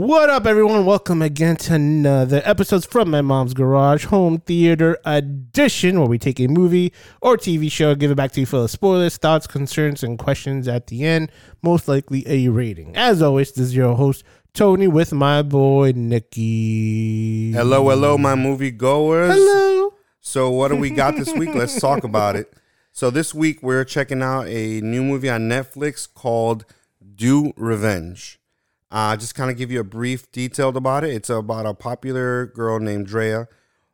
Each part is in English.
What up, everyone? Welcome again to another episode from my mom's garage home theater edition, where we take a movie or TV show, give it back to you full of spoilers, thoughts, concerns, and questions at the end. Most likely a rating. As always, this is your host Tony with my boy Nikki. Hello, hello, my movie goers. Hello. So, what do we got this week? Let's talk about it. So, this week we're checking out a new movie on Netflix called Do Revenge. Uh, just kind of give you a brief detailed about it. It's about a popular girl named Drea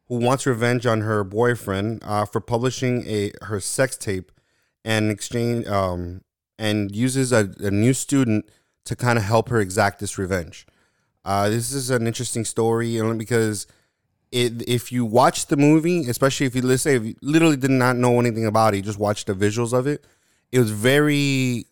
who wants revenge on her boyfriend uh, for publishing a her sex tape and exchange um, and uses a, a new student to kind of help her exact this revenge. Uh, this is an interesting story because it, if you watch the movie, especially if you let's say if you literally did not know anything about it, you just watched the visuals of it, it was very,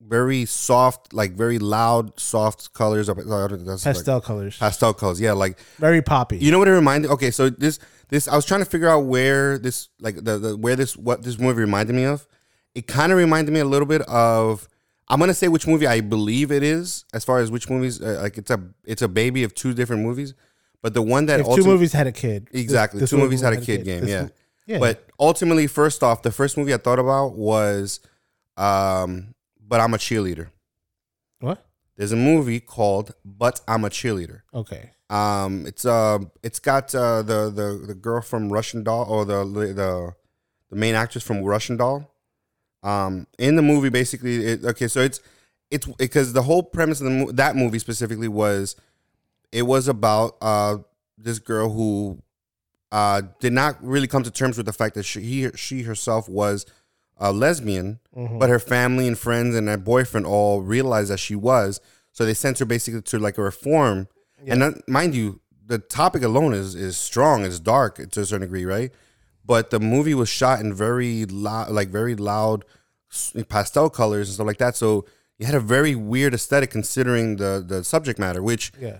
very soft, like very loud, soft colors. Pastel like, colors. pastel colors. Yeah, like Very poppy. you know what it reminded? Okay, so this this I was trying to figure out where this like the, the where this what this movie reminded me of. It kind of reminded me a little bit of. I'm gonna say which movie I believe it is, as far as which movies. Uh, like it's a it's a baby of two different movies, but the one that two movies had a kid. exactly this two one movies had a kid game, This yeah. one- yeah. But ultimately, first off, the first movie I thought about was, um, "But I'm a Cheerleader." what? There's a movie called "But I'm a Cheerleader." Okay. Um, it's uh, it's got uh, the the the girl from Russian Doll or the the the main actress from Russian Doll. Um, in the movie, basically, it, okay, so it's it's because the whole premise of the that movie specifically was it was about uh this girl who uh did not really come to terms with the fact that she he, she herself was a lesbian, Mhm. but her family and friends and her boyfriend all realized that she was. So they sent her basically to like a reform. And that, mind you, the topic alone is is strong. It's dark to a certain degree, right? But the movie was shot in very loud, like very loud pastel colors and stuff like that. So you had a very weird aesthetic considering the the subject matter, which Yeah.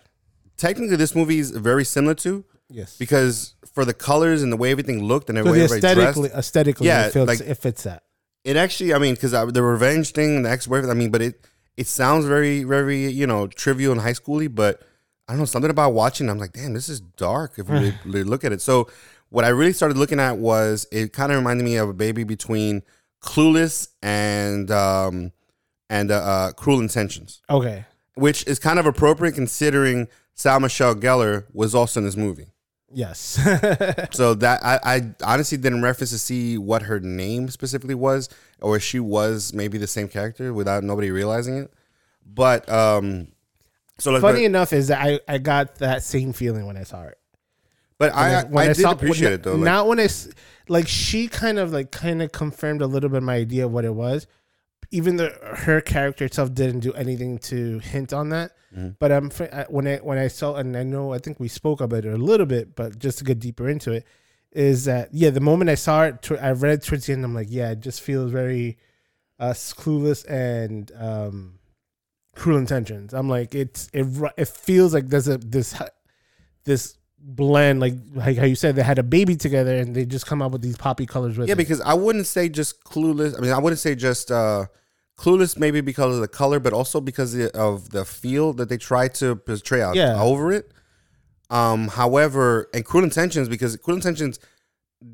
technically this movie is very similar to Yes. because for the colors and the way everything looked and the So way everybody dressed, aesthetically, aesthetically, Yeah, it, feels, like- it fits that. It actually, I mean, because the revenge thing, the ex boyfriend, I mean, but it it sounds very, very, you know, trivial and high schooly, but I don't know, something about watching, I'm like, damn, this is dark if we really look at it. So, what I really started looking at was it kind of reminded me of a baby between Clueless and um and uh, uh Cruel Intentions, Okay. which is kind of appropriate considering Sarah Michelle Gellar was also in this movie. Yes. So that I, I honestly didn't reference to see what her name specifically was, or if she was maybe the same character without nobody realizing it. But um, so Funny enough is that I, I got that same feeling when I saw it. but, but I When I, did saw- appreciate when- it though. Like, Not when I like she kind of like kind of confirmed a little bit my idea of what it was. Even though her character itself didn't do anything to hint on that, Mhm. but I'm when I when I saw and I know I think we spoke about it a little bit, but just to get deeper into it, is that yeah the moment I saw it, I read towards the end, I'm like yeah it just feels very uh, clueless and um, cruel intentions. I'm like it's it it feels like there's a this this blend like like how you said they had a baby together and they just come up with these poppy colors with yeah, it. because I wouldn't say just clueless. I mean, I wouldn't say just uh, clueless. Maybe because of the color, but also because of the feel that they try to portray out Yeah. over it. Um, however, and Cruel Intentions because Cruel Intentions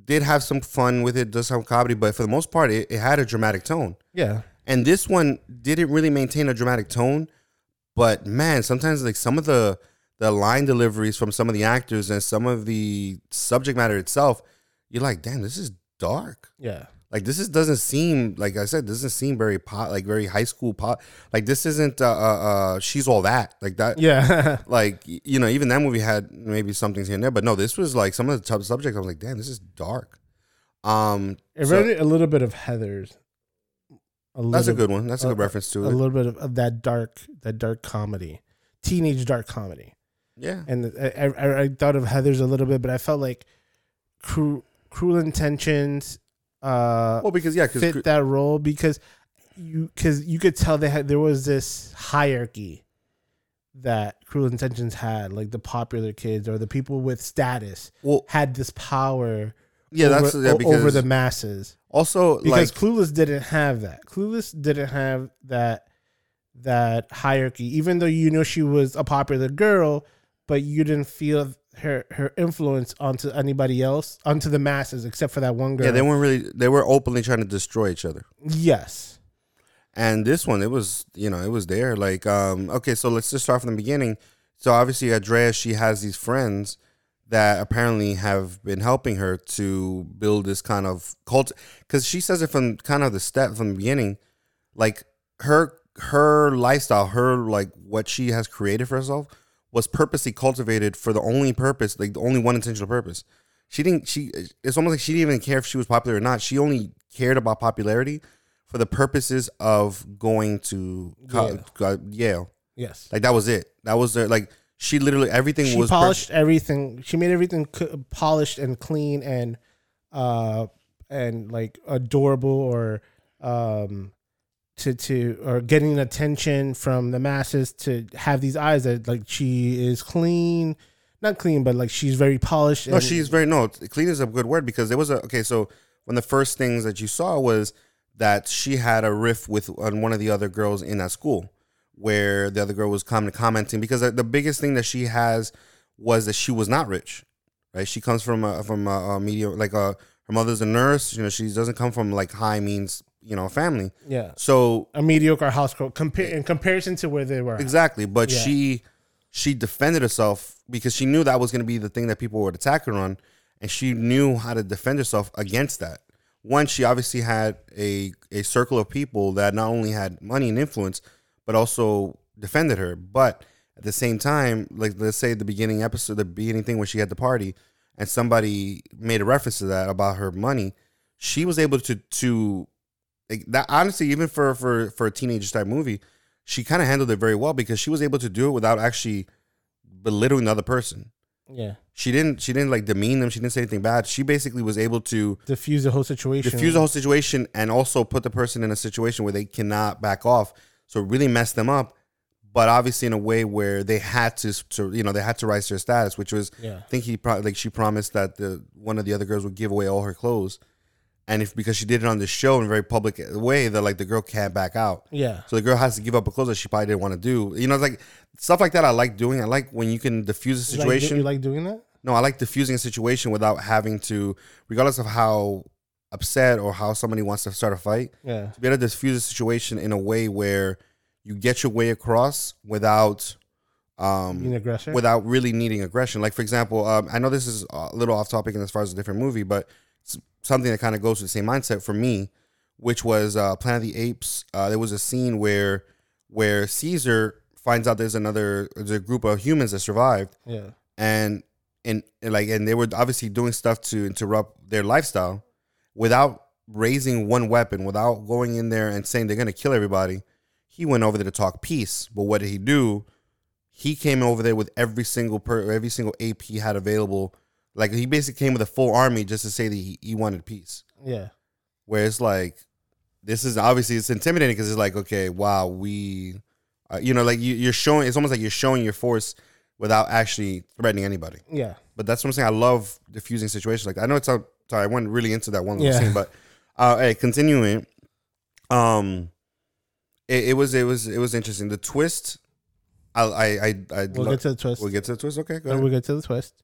did have some fun with it, does some comedy, but for the most part, it, it had a dramatic tone. yeah And this one didn't really maintain a dramatic tone, but man, sometimes like some of the the line deliveries from some of the actors and some of the subject matter itself, you're like, damn, this is dark. yeah Like this is doesn't seem like I said, doesn't seem very pot like very high school pot. Like this isn't uh, uh uh she's all that like that. yeah Like you know, even that movie had maybe something here and there, but no, this was like some of the subjects. I was like, damn, this is dark. Um, it so- reminded a little bit of Heathers. A that's a good one. That's a good uh, reference A to it. A little bit of, of that dark that dark comedy, teenage dark comedy. Yeah, and I, I, I thought of Heathers a little bit, but I felt like cruel, cruel intentions uh, well, because yeah, fit that role because you because you could tell they had there was this hierarchy that cruel intentions had, like the popular kids or the people with status well, had this power yeah, over, that's yeah, over the masses also because like Clueless didn't have that. Clueless didn't have that that hierarchy, even though you know she was a popular girl, but you didn't feel her her influence onto anybody else, onto the masses, except for that one girl. Yeah, they weren't really. They were openly trying to destroy each other. yes, And this one, it was you know, it was there. Like, um, okay, so let's just start from the beginning. So obviously, Andrea, she has these friends that apparently have been helping her to build this kind of cult. Because she says it from kind of the step from the beginning, like her her lifestyle, her like what she has created for herself was purposely cultivated for the only purpose, like the only one intentional purpose. She didn't. She. It's almost like she didn't even care if she was popular or not. She only cared about popularity for the purposes of going to co- Yale. Yale. yes. Like that was it. That was their like. She literally everything she was per- polished everything. She made everything co- polished and clean and uh and like adorable or um to to or getting attention from the masses to have these eyes that like she is clean, not clean, but like she's very polished. No, she's very no. Clean is a good word because there was a okay. So one of the first things that you saw was that she had a riff with on one of the other girls in that school, where the other girl was com- commenting because the biggest thing that she has was that she was not rich, right? She comes from a from a, a medium like a her mother's a nurse. You know, she doesn't come from like high means you know family. yeah So a mediocre house girl compare in comparison to where they were. Exactly, but Yeah. she she defended herself because she knew that was going to be the thing that people would attack her on, and she knew how to defend herself against that. One, she obviously had a a circle of people that not only had money and influence, but also defended her. But at the same time, like let's say the beginning episode, the beginning thing where she had the party, and somebody made a reference to that about her money, she was able to to like that honestly even for for for a teenage type movie she kind of handled it very well because she was able to do it without actually belittling the other person. Yeah, she didn't she didn't like demean them. She didn't say anything bad. She basically was able to diffuse the whole situation. diffuse the whole situation and also put the person in a situation where they cannot back off. So really mess them up but obviously in a way where they had to, to you know they had to rise to their status which was Yeah. I think he probably like she promised that the one of the other girls would give away all her clothes and if because she did it on the show in a very public way that like the girl can't back out Yeah, so the girl has to give up a clothes that she probably didn't want to do. You know, it's like stuff like that. I like doing. I like when you can diffuse a You like do- situation. you like doing that? no, I like diffusing a situation without having to, regardless of how upset or how somebody wants to start a fight, Yeah, to be able to diffuse a situation in a way where you get your way across without, um, without really needing aggression. Like for example, um, I know this is a little off topic and as far as a different movie, but something that kind of goes to the same mindset for me, which was uh, Planet of the Apes. Uh, there was a scene where where Caesar finds out there's another there's a group of humans that survived, yeah, and and, and like and they were obviously doing stuff to interrupt their lifestyle without raising one weapon, without going in there and saying they're gonna kill everybody. He went over there to talk peace, but what did he do? He came over there with every single per every single ape he had available. Like he basically came with a full army just to say that he, he wanted peace. yeah, Where it's like, this is obviously it's intimidating because it's like, okay, wow, we, uh, you know, like you, you're showing. It's almost like you're showing your force without actually threatening anybody. yeah. But that's what I'm saying. I love diffusing situations like that. I know it's a, sorry, I went really into that one little Yeah. scene, but uh, hey, continuing. Um, it, it was it was it was interesting. The twist, I I I, I We'll lo- get to the twist. we'll get to the twist. Okay, go we'll get to the twist.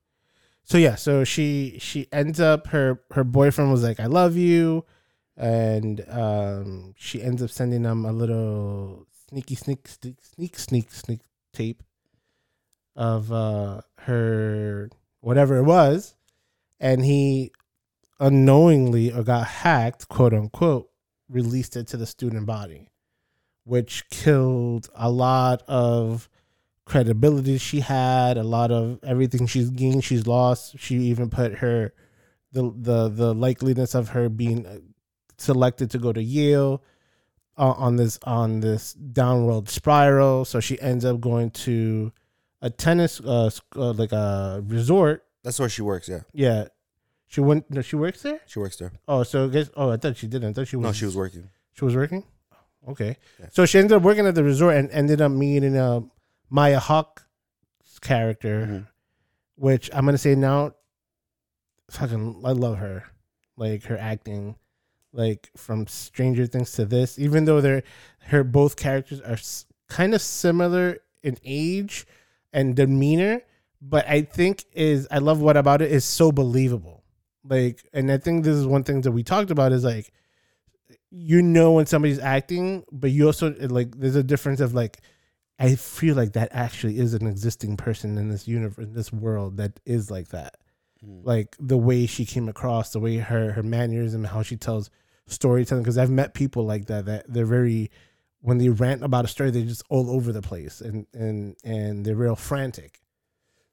So yeah, so she she ends up her her boyfriend was like, "I love you," and um, she ends up sending him a little sneaky sneak sneak sneak sneak sneak tape of uh her whatever it was, and he unknowingly or got hacked, quote unquote, released it to the student body, which killed a lot of credibility she had, a lot of everything she's gained, she's lost. She even put her the the the likeliness of her being uh, selected to go to Yale uh, on this on this downward spiral. So she ends up going to a tennis uh, uh like a resort. That's where she works. Yeah, Yeah, she went. No, she works there. she works there. Oh, so I guess. Oh, I thought she didn't. I thought she was. No, she was working. She was working. Okay, Yeah. so she ended up working at the resort and ended up meeting uh, Maya Hawke's character, Mhm. which I'm gonna say now. Fucking, I love her, like her acting, like from Stranger Things to this. Even though they're her both characters are s- kind of similar in age and demeanor, but I think is I love what about it is so believable. Like, and I think this is one thing that we talked about is like, you know when somebody's acting, but you also like there's a difference of like, I feel like that actually is an existing person in this universe, in this world that is like that. Mm. Like the way she came across, the way her her mannerism, how she tells storytelling. Because I've met people like that that they're very when they rant about a story, they're just all over the place and and and they're real frantic.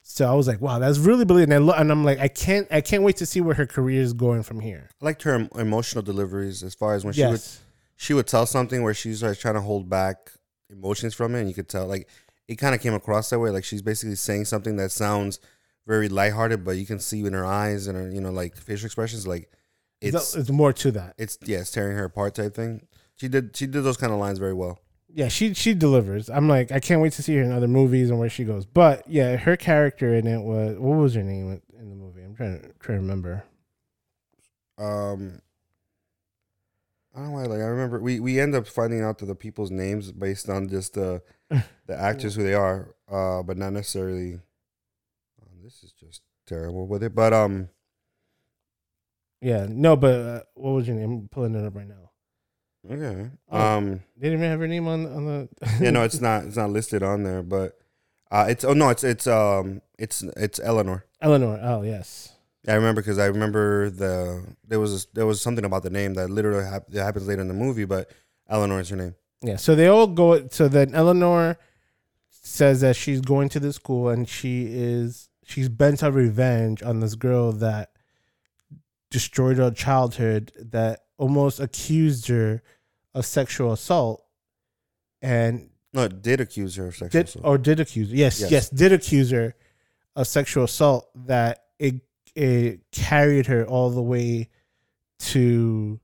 So I was like, wow, that's really brilliant. And, I lo- and I'm like, I can't I can't wait to see where her career is going from here. I liked her emotional deliveries as far as when she would she would tell something where she's like trying to hold back emotions from it, and you could tell like it kind of came across that way. Like she's basically saying something that sounds very lighthearted, but you can see in her eyes and her you know like facial expressions like It's, it's more to that. it's yeah it's tearing her apart type thing. She did she did those kind of lines very well. Yeah, she she delivers. I'm like, I can't wait to see her in other movies and where she goes. But yeah, her character in it was what was her name in the movie? I'm trying to try to remember. Um, I don't know why. Like I remember, we we end up finding out to the people's names based on just the the actors who they are, uh, but not necessarily. oh, this is just terrible with it, but um, Yeah, no, but uh, what was your name? I'm pulling it up right now. okay, Oh. um, They didn't even have her name on on the. yeah, no, it's not it's not listed on there, but uh, it's oh no, it's it's um, it's it's Eleanor. Eleanor. Oh yes. I remember because I remember the there was there was something about the name that literally hap- that happens later in the movie, but Eleanor is her name. Yeah. So they all go. So then Eleanor says that she's going to the school and she is she's bent on revenge on this girl that destroyed her childhood that almost accused her of sexual assault and No, it did accuse her of sexual did assault. or did accuse yes, Yes. yes did accuse her of sexual assault that it it carried her all the way to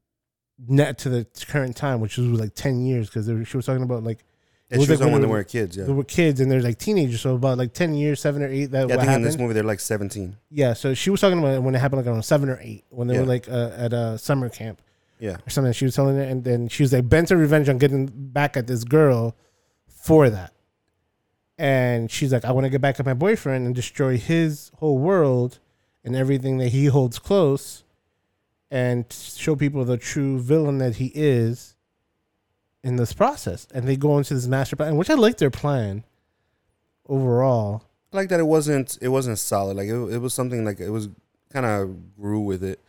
net to the current time which was like 10 years because she was talking about like Yeah, it was she was like when they were- were kids. Yeah, there were kids and there's like teenagers so about like 10 years 7 or 8 that yeah I think in this movie they're like seventeen. yeah so she was talking about when it happened like around 7 or 8 when they Yeah. were like uh, at a summer camp Yeah, or something. She was telling it, and then she was like bent her revenge on getting back at this girl for that. And she's like, I want to get back at my boyfriend and destroy his whole world and everything that he holds close, and show people the true villain that he is in this process. And they go into this master plan, which I like their plan overall. I like that it wasn't it wasn't solid. Like it, it was something like it was kind of grew with it.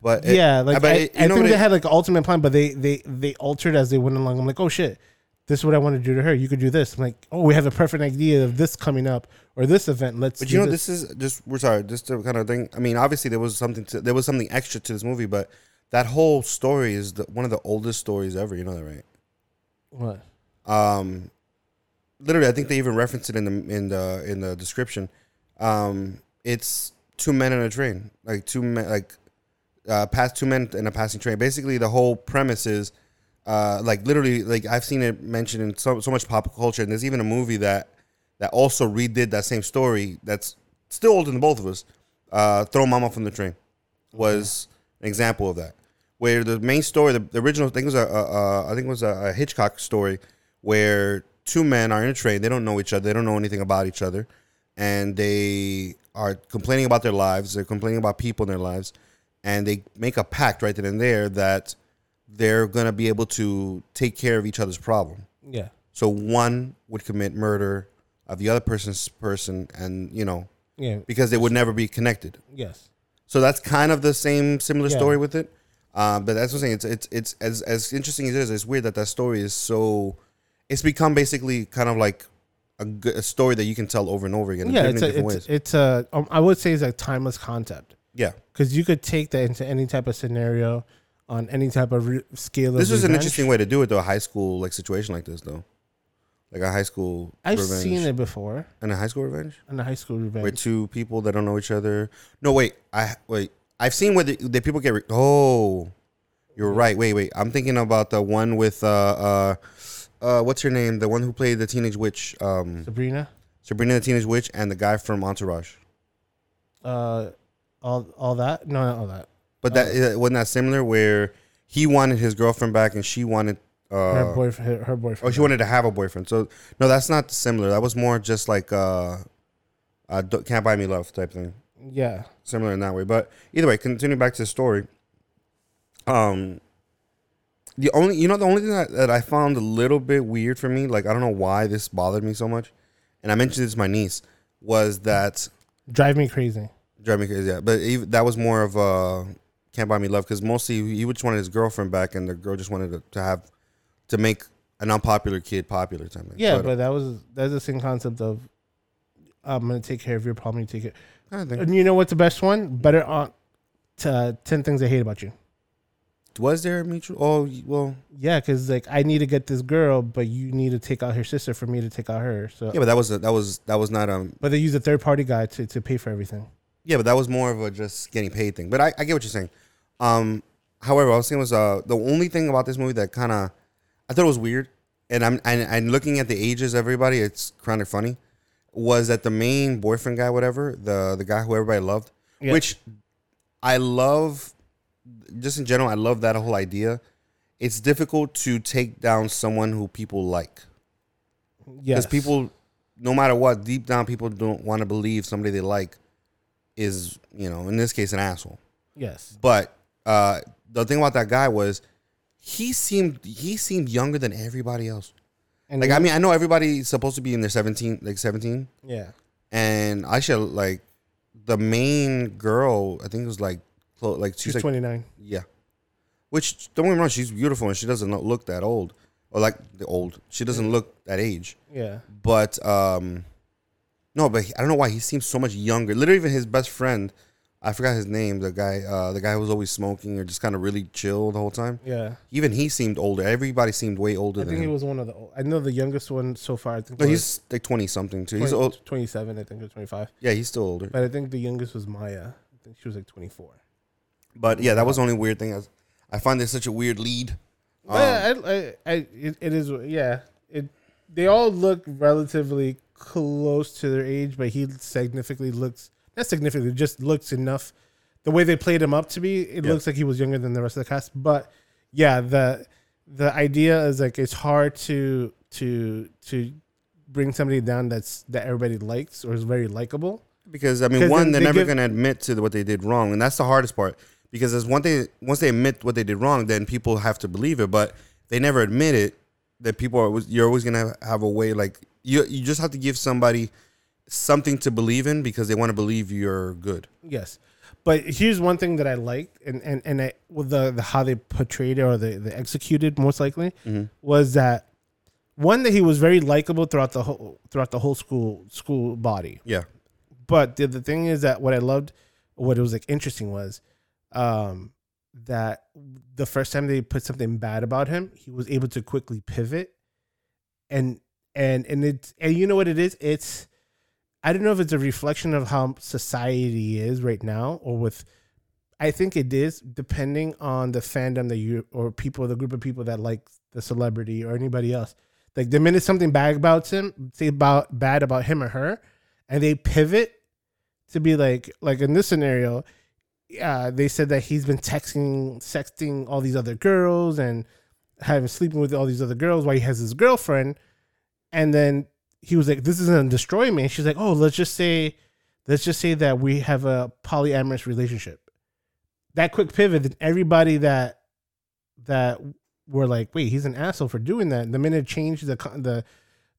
But it- yeah, like but I, it- I know think they it- had like ultimate plan, but they they they altered as they went along. I'm like, oh shit, this is what I want to do to her. You could do this. I'm like, oh, we have a perfect idea of this coming up or this event. Let's. But you know, this is just we're sorry, just to kind of thing. I mean, obviously there was something to, there was something extra to this movie, but that whole story is the, one of the oldest stories ever. You know that, right? what? Um, literally, I think they even referenced it in the in the in the description. Um, it's two men in a train, like two men, like uh, past two men in a passing train. Basically, the whole premise is, uh, like literally, like I've seen it mentioned in so so much pop culture, and there's even a movie that that also redid that same story. That's still older than both of us. Uh, Throw Momma from the Train was an example of that, where the main story, the, the original, thing was a, a, a I think it was a, a Hitchcock story, where two men are in a train. They don't know each other. They don't know anything about each other, and they are complaining about their lives. They're complaining about people in their lives, and they make a pact right then and there that they're gonna be able to take care of each other's problem. Yeah. So one would commit murder of the other person's person, and you know Yeah. because they would never be connected. Yes. So that's kind of the same similar Yeah. story with it. Um, but that's what I'm saying. It's it's it's as as interesting as it is. It's weird that that story is so. It's become basically kind of like a story that you can tell over and over again. Yeah. It's a, it's ways. it's a um, I would say it's a timeless concept yeah, because you could take that into any type of scenario on any type of re- scale. this of is an revenge. interesting way to do it though. A high school like situation like this though, like a high school. I've revenge. seen it before And a high school revenge in a high school revenge. where two people that don't know each other. No, wait. I wait. I've seen where the, the people get. Re- oh, you're right. Wait, wait. I'm thinking about the one with uh uh uh what's her name? The one who played the teenage witch, um, Sabrina. Sabrina the teenage witch, and the guy from Entourage. Uh, all all that? No, not all that. But that uh, wasn't that similar where he wanted his girlfriend back and she wanted Uh, her boyfriend. Her, boyfriend. oh, she wanted to have a boyfriend. So no, that's not similar. That was more just like uh, uh don't- can't buy me love type thing. Yeah. Similar in that way. But either way, continuing back to the story. Um, the only you know the only thing that, that I found a little bit weird for me, like I don't know why this bothered me so much, and I mentioned this to my niece, was that Drive me crazy. drive me crazy. Yeah, but even, that was more of a can't buy me love because mostly he just wanted his girlfriend back, and the girl just wanted to, to have to make an unpopular kid popular. Type thing. Yeah, but, that was that's the same concept of I'm gonna take care of your problem. You take it. And you know what's the best one? Better on to ten things I hate about you. was there a mutual? Oh well, Yeah, because like I need to get this girl, but you need to take out her sister for me to take out her. So, yeah, but that was a, that was that was not um but they use a third party guy to, to pay for everything. Yeah, but that was more of a just getting paid thing. But I, I get what you're saying. Um, however, I was saying was uh the only thing about this movie that kind of I thought it was weird, and I'm and, and looking at the ages of everybody, it's kind of funny. Was that the main boyfriend guy, whatever the the guy who everybody loved, Yeah. which I love. Just in general, I love that whole idea. It's difficult to take down someone who people like Yes, because people, no matter what, deep down, people don't want to believe somebody they like is, you know, in this case, an asshole. Yes, But uh, the thing about that guy was he seemed he seemed younger than everybody else. and Like I mean, I know everybody's supposed to be in their seventeen, like seventeen, yeah, and I should like the main girl. I think it was like clo- like she's she's like twenty nine. yeah, which don't get me wrong, she's beautiful and she doesn't look- that old or like the old. She doesn't look that age. Yeah, But um, no, but I don't know why he seems so much younger. Literally, even his best friend, I forgot his name. The guy, uh, the guy who was always smoking or just kind of really chill the whole time. yeah. Even he seemed older. Everybody seemed way older I than think he him. was one of the. I know the youngest one so far. I think But was he's like twenty something too. 20, He's old. 27, I think, or twenty five. Yeah, he's still older. But I think the youngest was Maya. I think she was like twenty four. But yeah, that was the only weird thing. I, I find this such a weird lead. Um, I, I, I, it, it is. Yeah, it. They all look relatively close to their age, but he significantly looks not significantly, just looks enough. The way they played him up to be, it Yeah. looks like he was younger than the rest of the cast. But yeah, the the idea is like it's hard to to to bring somebody down that's that everybody likes or is very likable. because I mean, 'Cause one, they're they never give- to admit to what they did wrong, and that's the hardest part. Because as one thing, once they admit what they did wrong, then people have to believe it. But they never admit it. That people are, you're always going to have a way. Like you, you just have to give somebody something to believe in because they want to believe you're good. Yes, but here's one thing that I liked, and and and I, with the, the how they portrayed it or the, the executed most likely was that one that he was very likable throughout the whole throughout the whole school school body. Yeah, But the, the thing is that what I loved, what it was like interesting was, um, that the first time they put something bad about him, he was able to quickly pivot, and and and it's and you know what it is, it's. I don't know if it's a reflection of how society is right now, or with. I think it is depending on the fandom that you or people, the group of people that like the celebrity or anybody else. Like the minute something bad about him, say about bad about him or her, and they pivot to be like like in this scenario, uh, they said that he's been texting sexting all these other girls and having sleeping with all these other girls while he has his girlfriend, and then he was like, "This is gonna destroy me." And she's like, "Oh, let's just say, let's just say that we have a polyamorous relationship." That quick pivot, then everybody that that were like, "Wait, he's an asshole for doing that." The minute it changed the the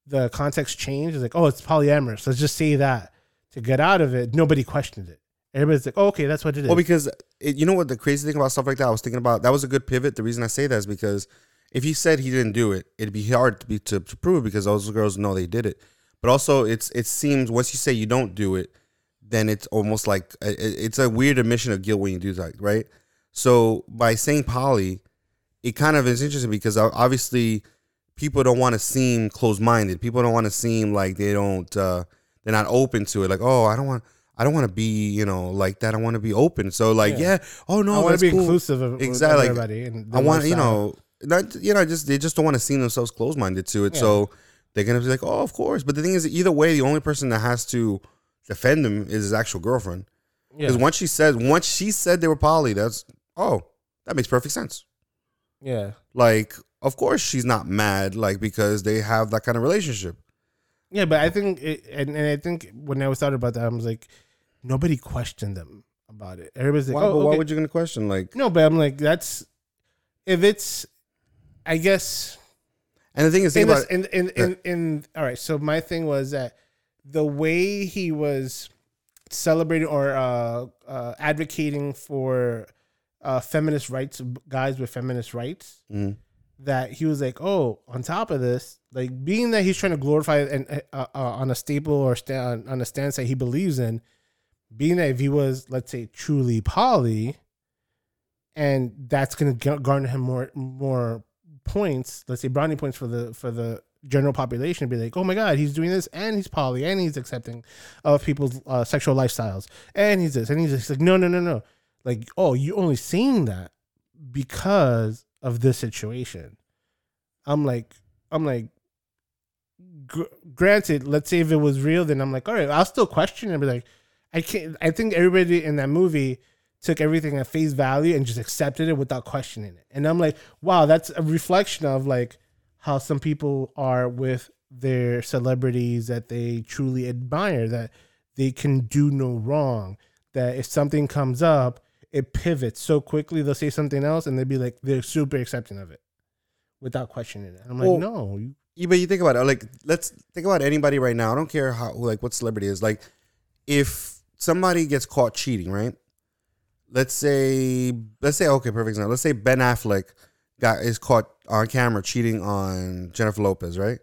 the context changed, it's like, "Oh, it's polyamorous." Let's just say that to get out of it. Nobody questioned it. Everybody's like, oh, "Okay, that's what it is." Well, because it, you know what the crazy thing about stuff like that, I was thinking about that was a good pivot. The reason I say that is because if he said he didn't do it, it'd be hard to be to, to prove because those girls know they did it. But also, it's it seems once you say you don't do it, then it's almost like it- it's a weird admission of guilt when you do that, right? So by saying poly, it kind of is interesting because obviously people don't want to seem closed minded. People don't want to seem like they don't uh, they're not open to it. Like, oh, I don't want I don't want to be you know like that. I want to be open. So like, Yeah. yeah, oh no, I want to be cool. inclusive of, Exactly. of everybody. And I want you know not you know just they just don't want to seem themselves closed minded to it. Yeah. So they're gonna be like, oh, of course. But the thing is, either way, the only person that has to defend him is his actual girlfriend. yeah, Because once she said once she said they were poly, that's oh that makes perfect sense. yeah, Like of course she's not mad, like because they have that kind of relationship. Yeah, but I think, it, and, and I think when I was thought about that, I was like, nobody questioned them about it. Everybody's like, why, oh, but why would you gonna question? Like, no, but I'm like, that's if it's, I guess and the thing is, in, this, in, in, in, in, all right. So my thing was that the way he was celebrating or uh, uh, advocating for uh, feminist rights, guys with feminist rights, Mhm. that he was like, oh, on top of this, like being that he's trying to glorify and uh, uh, on a staple or stand on a stance that he believes in, being that if he was, let's say, truly poly, and that's going to garner him more more points, let's say brownie points for the for the general population, be like, oh my god, he's doing this and he's poly and he's accepting of people's uh, sexual lifestyles and he's this and he's this. like, no, no, no, no, like, oh, you're only seeing that because of this situation. I'm like, I'm like, gr- granted, let's say if it was real, then I'm like, all right, I'll still question it. But like, I can't. I think everybody in that movie took everything at face value and just accepted it without questioning it. And I'm like, wow, that's a reflection of like how some people are with their celebrities that they truly admire, that they can do no wrong. That if something comes up, it pivots so quickly. They'll say something else, and they'll be like, they're super accepting of it without questioning it. I'm like, Well, no, you, Yeah, but you think about it. Like, let's think about anybody right now. I don't care how, like, what celebrity is. Like, if somebody gets caught cheating, right? Let's say, let's say, okay, perfect example. Let's say Ben Affleck got is caught on camera cheating on Jennifer Lopez, right?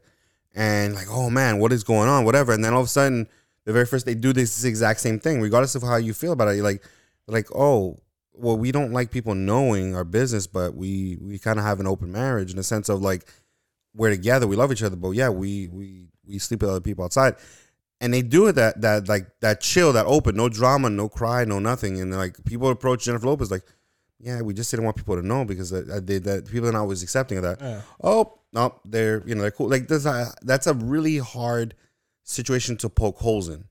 And like, oh man, what is going on? Whatever. And then all of a sudden, the very first they do this exact same thing, regardless of how you feel about it. You're like, like, oh, well, we don't like people knowing our business, but we we kind of have an open marriage in the sense of like we're together, we love each other, but yeah, we we we sleep with other people outside, and they do it that that like that chill, that open, no drama, no cry, no nothing, and like people approach Jennifer Lopez like, yeah, we just didn't want people to know because uh, they that people are not always accepting of that. Yeah. Oh no, they're you know they're cool. Like that's a, that's a really hard situation to poke holes in,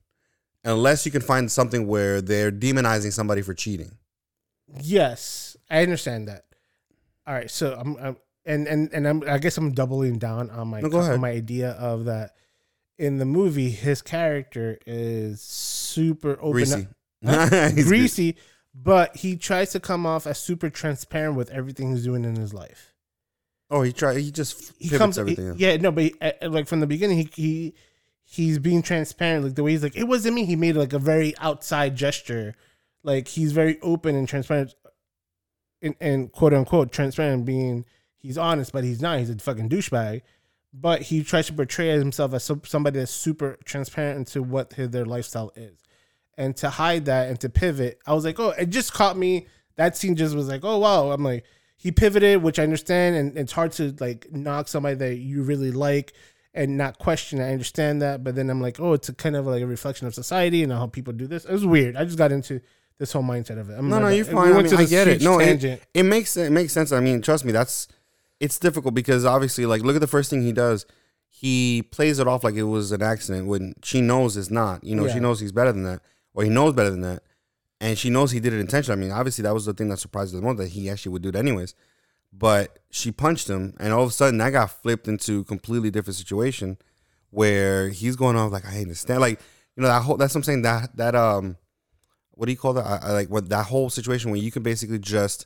unless you can find something where they're demonizing somebody for cheating. Yes, I understand that. All right, so I'm, I'm and and and I'm, I guess I'm doubling down on my No, on my idea of that. In the movie, his character is super open, Greasy, good. greasy, but he tries to come off as super transparent with everything he's doing in his life. Oh, he tried. He just He comes, he- yeah, no, but he, like from the beginning, he he he's being transparent. Like the way he's like, it wasn't me. He made like a very outside gesture, like he's very open and transparent, and, and quote unquote transparent, being he's honest, but he's not. He's a fucking douchebag. But he tries to portray himself as somebody that's super transparent into what his, their lifestyle is, and to hide that and to pivot. I was like, oh, it just caught me. That scene just was like, oh wow. I'm like, he pivoted, which I understand, and it's hard to like knock somebody that you really like and not question. I understand that, but then I'm like, oh, it's a kind of like a reflection of society and how people do this. It was weird. I just got into this whole mindset of it. I'm No, like- no, uh, you're we fine. I, mean, I get it. No, it, it makes it makes sense. I mean, trust me, that's it's difficult because obviously, like, look at the first thing he does. He plays it off like it was an accident when she knows it's not. You know, Yeah. she knows he's better than that, or he knows better than that, and she knows he did it intentionally. I mean, obviously, that was the thing that surprised her the most that he actually would do it anyways. But she punched him, and all of a sudden, that got flipped into a completely different situation where he's going off like I understand, like you know that whole. That's what I'm saying. That that um what do you call that? I, I like what that whole situation where you can basically just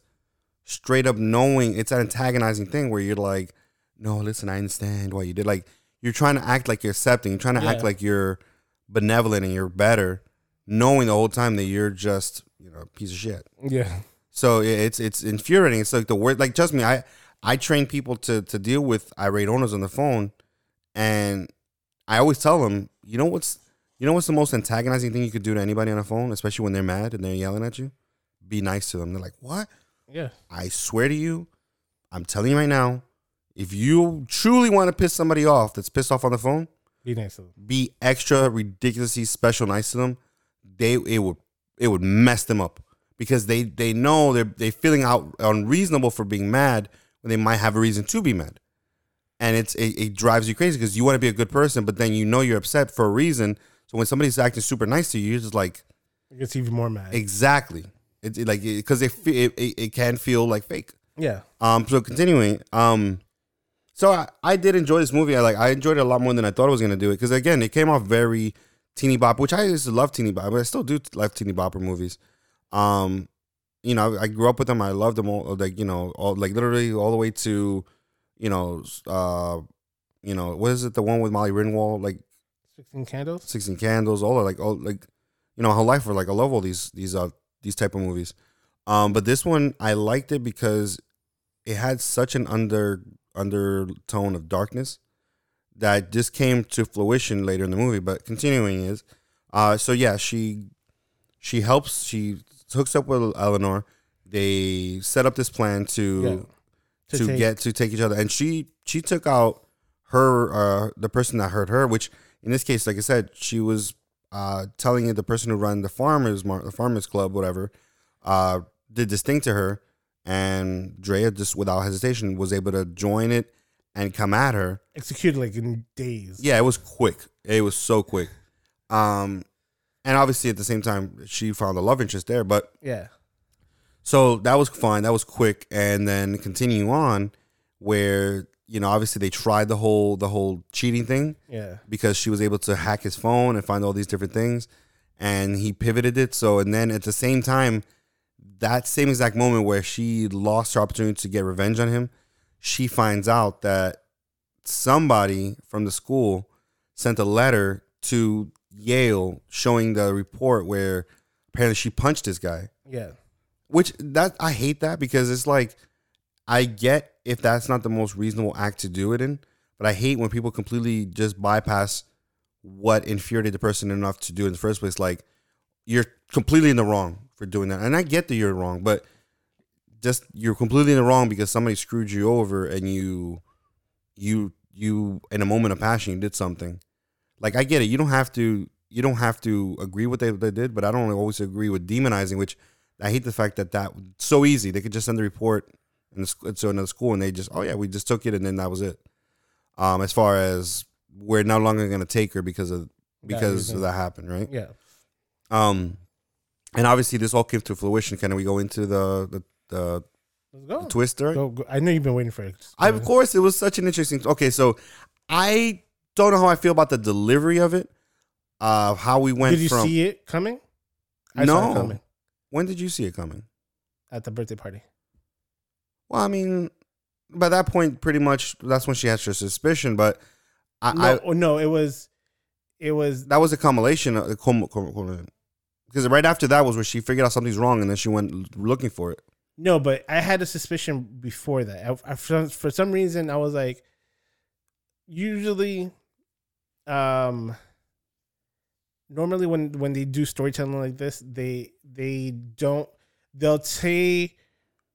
straight up knowing it's an antagonizing thing where you're like, no, listen, I understand why you did. Like you're trying to act like you're accepting, you're trying to act like you're benevolent and you're better, knowing the whole time that you're just you know a piece of shit. Yeah. So it's it's infuriating. It's like the word. Like trust me, I I train people to to deal with irate owners on the phone, and I always tell them, you know what's you know what's the most antagonizing thing you could do to anybody on a phone, especially when they're mad and they're yelling at you. Be nice to them. They're like, what? Yeah. I swear to you, I'm telling you right now, if you truly want to piss somebody off that's pissed off on the phone, Be nice to them. be extra ridiculously special nice to them, they it would it would mess them up because they they know they're they feeling out unreasonable for being mad when they might have a reason to be mad, and it's it, it drives you crazy because you want to be a good person, but then you know you're upset for a reason. So when somebody's acting super nice to you, you're just like It gets even more mad. exactly. It's it, like because it, it it it can feel like fake. yeah. Um. So continuing. Um. So I, I did enjoy this movie. I like I enjoyed it a lot more than I thought I was gonna do it because again it came off very teeny bop, which I used to love teeny bop, but I still do love teeny bopper movies. Um, you know, I grew up with them. I loved them all. Like you know, all like literally all the way to, you know, uh, you know, what is it? The one with Molly Ringwald, like Sixteen Candles. Sixteen Candles, all like all like, you know, whole life for like I love all these these uh these type of movies. Um, but this one I liked it because it had such an under undertone of darkness that just came to fruition later in the movie. But continuing is, uh, so yeah, she she helps. She hooks up with Eleanor. They set up this plan to Yeah. to, To take- get to take each other, and she she took out her uh, the person that hurt her, which in this case, like I said, she was uh, telling the person who run the farmers mar- the farmers club, whatever, uh, did this thing to her, and Drea just without hesitation was able to join it and come at her. Executed like in days. Yeah, it was quick. It was so quick. Um, and obviously at the same time she found a love interest there, but Yeah. so that was fine. That was quick, and then continue on, where you know obviously they tried the whole the whole cheating thing Yeah. because she was able to hack his phone and find all these different things, and he pivoted it. So and then at the same time, that same exact moment where she lost her opportunity to get revenge on him, she finds out that somebody from the school sent a letter to Yale showing the report where apparently she punched this guy Yeah. which that I hate that because it's like I get if that's not the most reasonable act to do it in, but I hate when people completely just bypass what infuriated the person enough to do in the first place. Like you're completely in the wrong for doing that, and I get that you're wrong, but just you're completely in the wrong because somebody screwed you over and you you you in a moment of passion you did something. Like I get it, you don't have to you don't have to agree with what they, did, but I don't always agree with demonizing, which I hate the fact that that so easy. They could just send the report the, to another school and they just, oh yeah, we just took it and then that was it. Um, as far as we're no longer going to take her because of because of that happened, right? Yeah. Um, and obviously this all came to fruition. Can we go into the the, the, Let's go. the twist there? Go, go. I know you've been waiting for it. I, of course, it was such an interesting. Okay, so I don't know how I feel about the delivery of it. Uh, how we went Did you from see it coming? I no. saw it coming When did you see it coming? at the birthday party. Well, I mean, by that point, pretty much that's when she has her suspicion. But I, No, I no, it was, it was. that was a culmination. Of, because right after that was where she figured out something's wrong, and then she went looking for it. No, but I had a suspicion before that. I, I, for, for some reason, I was like, usually, um, normally when when they do storytelling like this, they they don't they'll say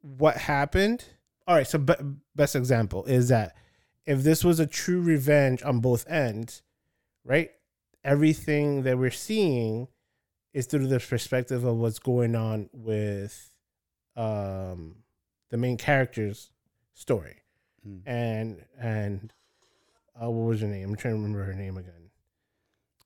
what happened. All right, so be, best example is that if this was a true revenge on both ends, right? Everything that we're seeing is through the perspective of what's going on with um the main character's story Hmm. and and uh, what was her name i'm trying to remember her name again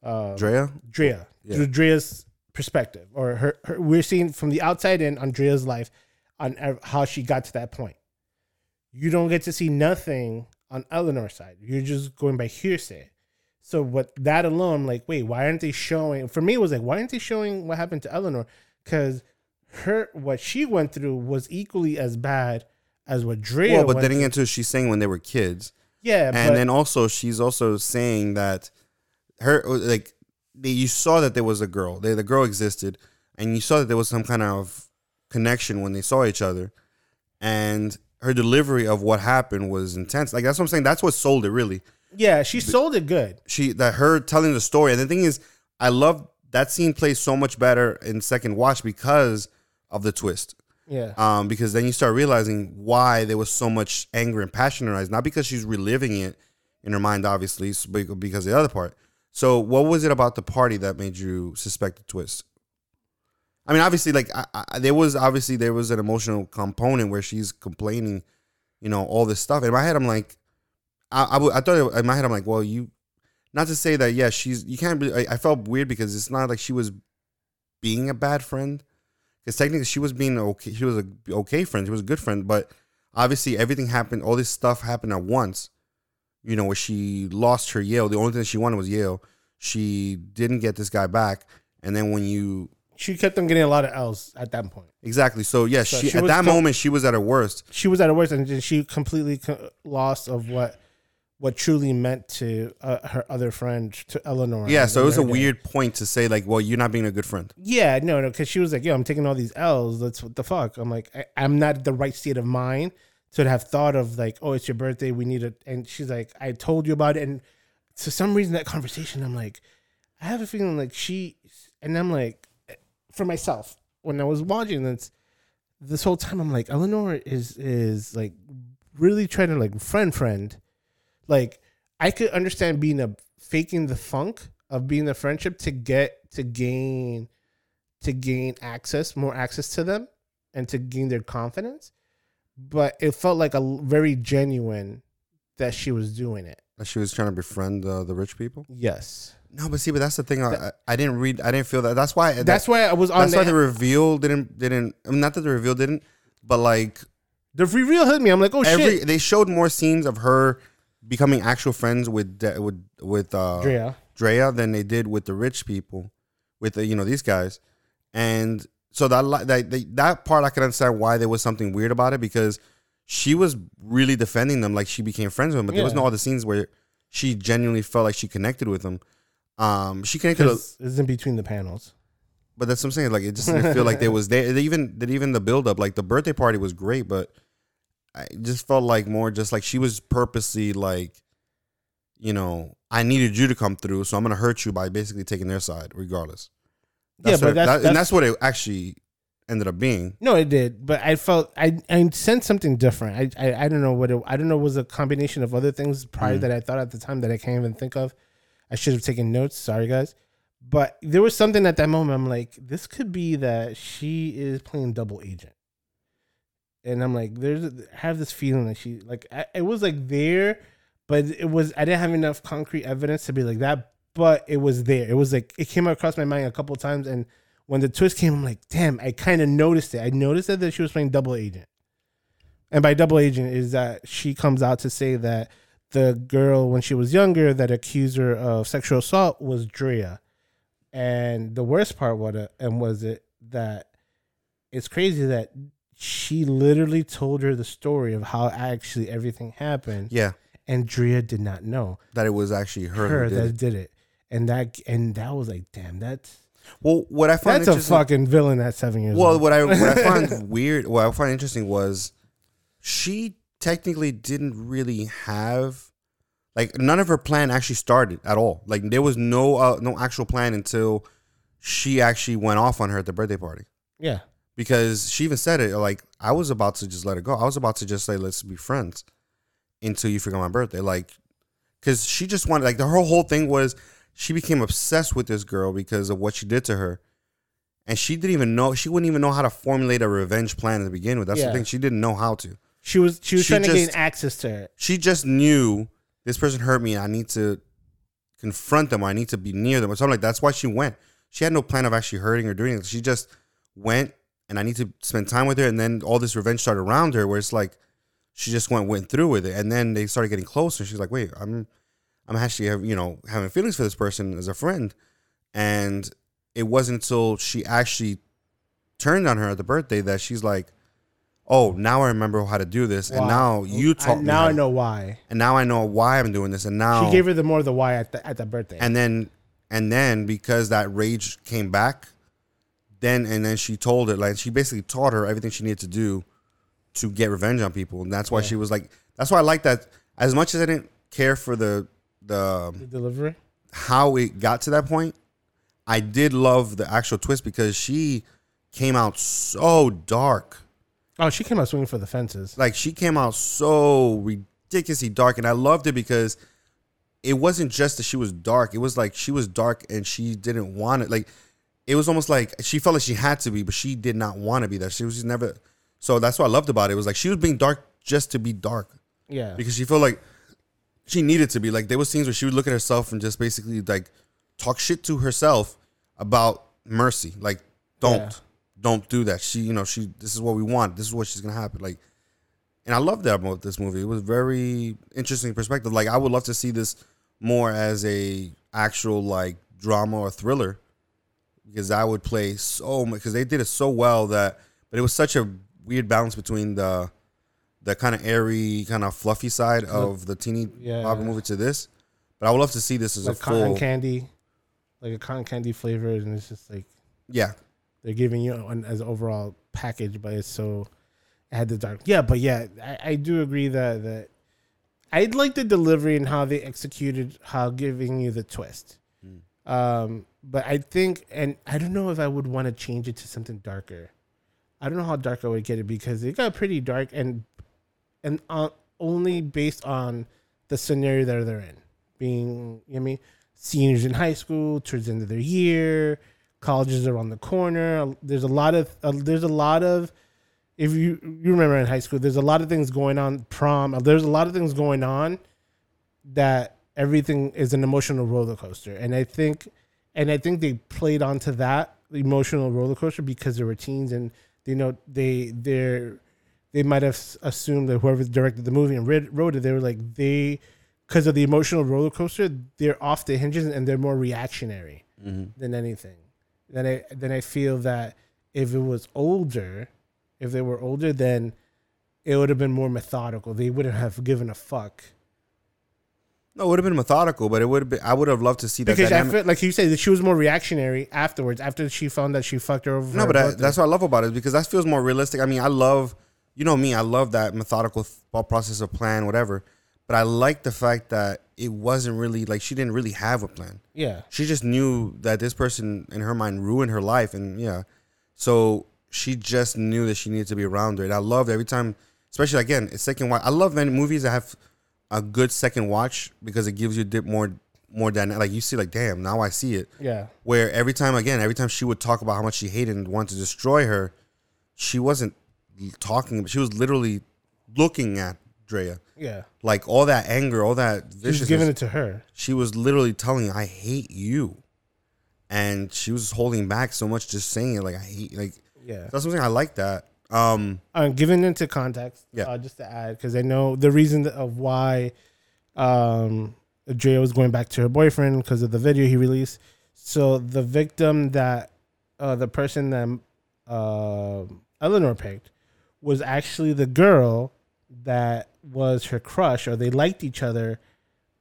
uh Drea, drea Yeah. through drea's perspective or her, her we're seeing from the outside in on drea's life on how she got to that point. You don't get to see nothing on eleanor's side. You're just going by hearsay. So what that alone I'm like wait why aren't they showing for me it was like why aren't they showing what happened to eleanor? Because her what she went through was equally as bad as what Drea well, but then again, too, she's saying when they were kids, yeah, and but then also she's also saying that her uh, like they, you saw that there was a girl, they, the girl existed, and you saw that there was some kind of connection when they saw each other, and her delivery of what happened was intense. Like that's what I'm saying. That's what sold it really. yeah, she sold it good. she that her telling the story and the thing is i love that scene plays so much better in second watch because of the twist Yeah, um because then you start realizing why there was so much anger and passion in her eyes not because she's reliving it in her mind obviously but because of the other part so what was it about the party that made you suspect the twist i mean obviously like I, I, there was obviously there was an emotional component where she's complaining you know all this stuff in my head i'm like I, I, thought in my head, I'm like, well, you, not to say that, yeah, she's, you can't, really, I, I felt weird because it's not like she was being a bad friend. Because technically she was being okay, she was a okay friend, she was a good friend, but obviously everything happened, all this stuff happened at once. you know, where she lost her Yale. The only thing she wanted was Yale. She didn't get this guy back, and then when you She kept on getting a lot of L's at that point. exactly, so yes, So she, she at that co- moment she was at her worst. She was at her worst, and then she completely co- lost of what what truly meant to uh, her other friend, to Eleanor. Yeah, so it was a dad. weird point to say like, well, you're not being a good friend. Yeah, no, no, because she was like, "Yo, I'm taking all these L's. That's what the fuck." I'm like, I, I'm not the right state of mind to have thought of like, "Oh, it's your birthday. We need it." And she's like, "I told you about it." And for some reason, that conversation, I'm like, I have a feeling like she, and I'm like, for myself, when I was watching this, this whole time, I'm like, Eleanor is is like really trying to like friend friend, like I could understand being a faking the funk of being the friendship to get to gain to gain access, more access to them, and to gain their confidence. But it felt like a very genuine that she was doing it. That she was trying to befriend uh, the rich people. Yes, No, but see, but that's the thing. I, I, didn't read. I didn't feel that. That's why. that's why I was on. that's The, why the reveal didn't didn't. I mean, not that the reveal didn't, but like the reveal hit me. I'm like, oh every shit, they showed more scenes of her becoming actual friends with with with uh, Drea. Drea than they did with the rich people, with the, you know these guys, and so that that that- that part I can understand why there was something weird about it because she was really defending them like she became friends with them, but there was Yeah. no other scenes where she genuinely felt like she connected with them. Um, she connected, a- Because it's in between the panels. but that's what I'm saying. Like it just didn't feel like there was there. They even that even the build up, like the birthday party was great, but I just felt like more just like she was purposely like, you know, I needed you to come through, so I'm gonna hurt you by basically taking their side, regardless. That's yeah, what but it- that's, that- and that's that's what it actually ended up being. No, it did, but I felt I I sensed something different. I I, I don't know what it, I don't know it was a combination of other things prior Mhm. that I thought at the time that I can't even think of. I should have taken notes. Sorry, guys, but there was something at that moment. I'm like, this could be that she is playing double agent, and I'm like, there's I have this feeling that she like I, it was like there, but it was I didn't have enough concrete evidence to be like that. But it was there. It was like it came across my mind a couple times, and when the twist came, I'm like, damn, I kind of noticed it. I noticed that, that she was playing double agent. And by double agent is that she comes out to say that the girl when she was younger that accused her of sexual assault was Drea. And the worst part was it and was it that it's crazy that she literally told her the story of how actually everything happened Yeah, and Drea did not know that it was actually her, her, did. that it. did it. And that and that was like, damn, that's Well, what I find that's a fucking villain at seven years Well, old. what I what I find weird, what I find interesting was she technically didn't really have like none of her plan actually started at all. Like there was no uh, no actual plan until she actually went off on her at the birthday party yeah. because she even said it like I was about to just let it go. I was about to just say let's be friends until you forgot my birthday. Like because she just wanted like the her whole thing was she became obsessed with this girl because of what she did to her. And she didn't even know she wouldn't even know how to formulate a revenge plan to begin with. That's Yeah. the thing. She didn't know how to. She was she was She trying to gain access to it. She just knew this person hurt me. I need to confront them. Or I need to be near them or something like that's why she went. She had no plan of actually hurting or doing it. She just went and I need to spend time with her. And then all this revenge started around her where it's like she just went went through with it. And then they started getting closer. She's like, wait, I'm I'm actually uh, you know having feelings for this person as a friend. And it wasn't until she actually turned on her at the birthday that she's like, oh, now I remember how to do this. And now you I- taught me. now how I know why. and now I know why I'm doing this. And now She gave her the more the why at the at the birthday. and then and then because that rage came back, then and then she told it like she basically taught her everything she needed to do to get revenge on people, and that's why Yeah. she was like. That's why I like that. As much as I didn't care for the the um, the delivery. how it got to that point, I did love the actual twist because she came out so dark. Oh, she came out swinging for the fences. like she came out so ridiculously dark and i loved it because it wasn't just that she was dark it was like she was dark and she didn't want it like it was almost like she felt like she had to be but she did not want to be there. she was just never so that's what i loved about it. it was like she was being dark just to be dark Yeah. because she felt like she needed to be like there was scenes where she would look at herself and just basically like talk shit to herself about mercy like don't Yeah. don't do that she you know she this is what we want this is what she's gonna happen like and I love that about this movie. It was very interesting perspective. Like I would love to see this more as a actual like drama or thriller because that would play so much because they did it so well that but it was such a weird balance between the the kind of airy kind of fluffy side of the teeny Yeah. bopper movie to this but i would love to see this as like a cotton full candy, like a cotton candy flavor, and it's just like yeah they're giving you an as overall package, but it's so it had the dark. Yeah, but yeah, I, I do agree that that I like the delivery and how they executed how giving you the twist. Mm. Um, but I think, and I don't know if I would want to change it to something darker. I don't know how dark I would get it because it got pretty dark and and uh, only based on the scenario that they're in, being you know I mean seniors in high school towards the end of their year, colleges around the corner. There's a lot of uh, there's a lot of if you you remember in high school, there's a lot of things going on. Prom, there's a lot of things going on that everything is an emotional roller coaster, and I think and I think they played onto that emotional roller coaster because they were teens and they know they they're they might have assumed that whoever directed the movie and read, wrote it, they were like they because of the emotional roller coaster, they're off the hinges and they're more reactionary mm-hmm. than anything. Then I then I feel that if it was older, if they were older, then it would have been more methodical. They wouldn't have given a fuck. no it would have been methodical but it would have been i would have loved to see that Because I feel like you said that she was more reactionary afterwards after she found that she fucked her over. no her but I, that's what i love about it because that feels more realistic i mean i love you know me i love that methodical thought process of plan whatever but i like the fact that it wasn't really like she didn't really have a plan yeah. she just knew that this person in her mind ruined her life and yeah so she just knew that she needed to be around her and i loved every time especially again it's second watch i love many movies that have a good second watch because it gives you a bit more more dynamic like you see like damn now i see it Yeah. where every time again every time she would talk about how much she hated and wanted to destroy her she wasn't talking she was literally looking at drea Yeah. like all that anger all that She was giving it to her. she was literally telling I hate you. And she was holding back so much just saying it like I hate like Yeah. that's something I like that. Um uh, giving into context, Yeah. uh, just to add, because I know the reason of why um, Drea was going back to her boyfriend because of the video he released. So the victim that uh, the person that uh, Eleanor picked was actually the girl that was her crush, or they liked each other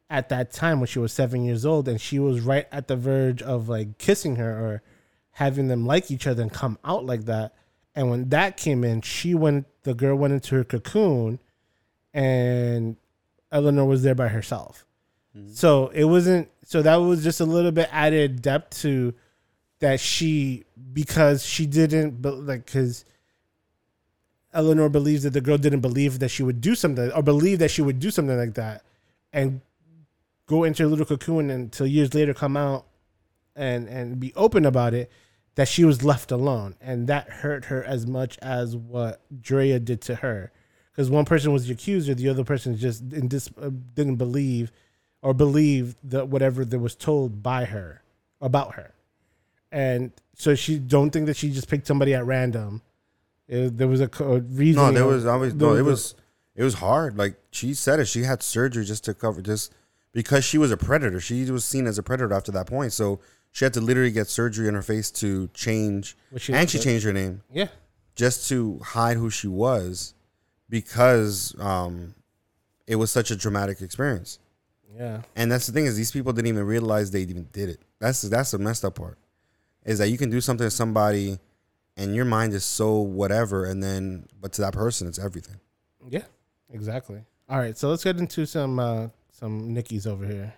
at that time when she was seven years old, and she was right at the verge of like kissing her or having them like each other and come out like that. And when that came in, she went. The girl went into her cocoon, and Eleanor was there by herself. Mm-hmm. So it wasn't. So that was just a little bit added depth to that she because she didn't be- like because Eleanor believes that the girl didn't believe that she would do something or believe that she would do something like that, and go into a little cocoon until years later come out and and be open about it that she was left alone. And that hurt her as much as what Drea did to her. Because one person was the accuser the other person just didn't, uh, believe or believe that whatever that was told by her about her. And so she don't think that she just picked somebody at random It- there was a, a reason no, there was always no, it was- was it was hard. Like she said it, she had surgery just to cover just because she was a predator. She was seen as a predator after that point. So she had to literally get surgery in her face to change she- and she changed her name. yeah just to hide who she was because um, it was such a dramatic experience. yeah And that's the thing is these people didn't even realize they even did it. That's that's the messed up part. Is that you can do something to somebody and your mind is so whatever and then but to that person it's everything. Yeah, exactly. All right, so let's get into some uh some Nickies over here.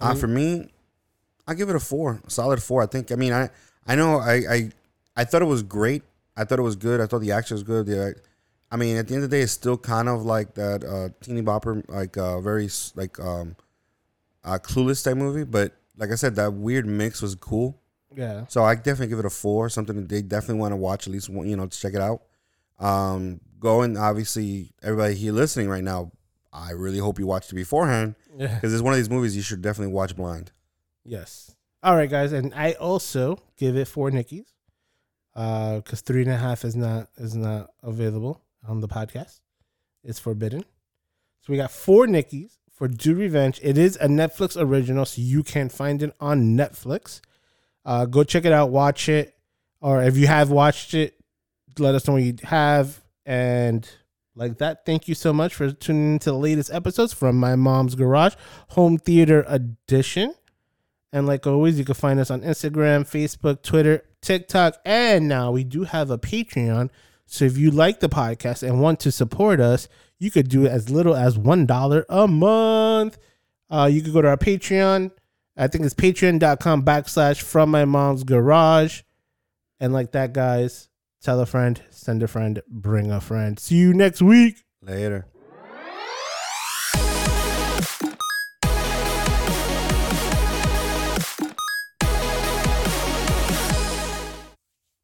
Uh, for me, I give it a four, a solid four. I think. I mean, I I know I I, I thought it was great. I thought it was good. I thought the action was good. The, I mean, at the end of the day, it's still kind of like that uh, teeny bopper, like uh, very like um, uh, clueless type movie. But like I said, that weird mix was cool. Yeah, So I definitely give it a four. Something that they definitely want to watch at least one, you know, to check it out. Um, going obviously, everybody here listening right now, I really hope you watched it beforehand yeah, because it's one of these movies you should definitely watch blind. yes. All right, guys, and I also give it four Nickies, uh, because three and a half is not is not available on the podcast. It's forbidden. So we got four Nickies for Do Revenge. It is a Netflix original, so you can find it on Netflix. Uh, go check it out, watch it, or if you have watched it, let us know what you have. And like that, thank you so much for tuning into the latest episodes from My Mom's Garage Home Theater Edition. And like always, you can find us on Instagram, Facebook, Twitter, TikTok, and now we do have a Patreon. So if you like the podcast and want to support us, you could do as little as $1 a month. Uh, you could go to our Patreon. I think it's patreon.com backslash from my mom's garage. And like that, guys, tell a friend, send a friend, bring a friend. See you next week. Later.